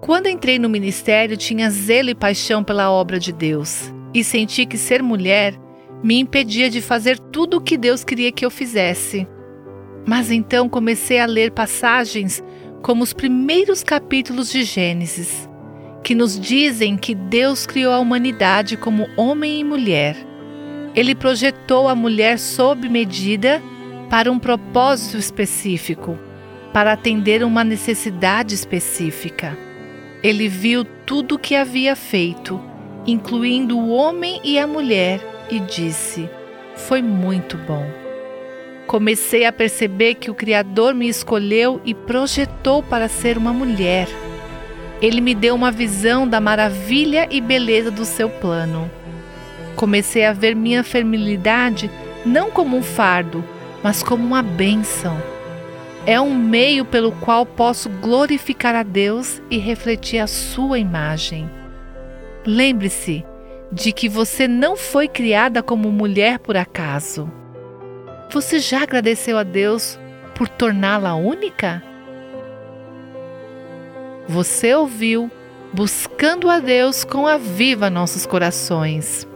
Quando entrei no ministério, tinha zelo e paixão pela obra de Deus e senti que ser mulher me impedia de fazer tudo o que Deus queria que eu fizesse. Mas então comecei a ler passagens como os primeiros capítulos de Gênesis, que nos dizem que Deus criou a humanidade como homem e mulher. Ele projetou a mulher sob medida para um propósito específico, para atender uma necessidade específica. Ele viu tudo o que havia feito, incluindo o homem e a mulher, e disse: Foi muito bom. Comecei a perceber que o Criador me escolheu e projetou para ser uma mulher. Ele me deu uma visão da maravilha e beleza do seu plano. Comecei a ver minha feminilidade não como um fardo, mas como uma bênção. É um meio pelo qual posso glorificar a Deus e refletir a sua imagem. Lembre-se de que você não foi criada como mulher por acaso. Você já agradeceu a Deus por torná-la única? Você ouviu Buscando a Deus com a Viva Nossos Corações.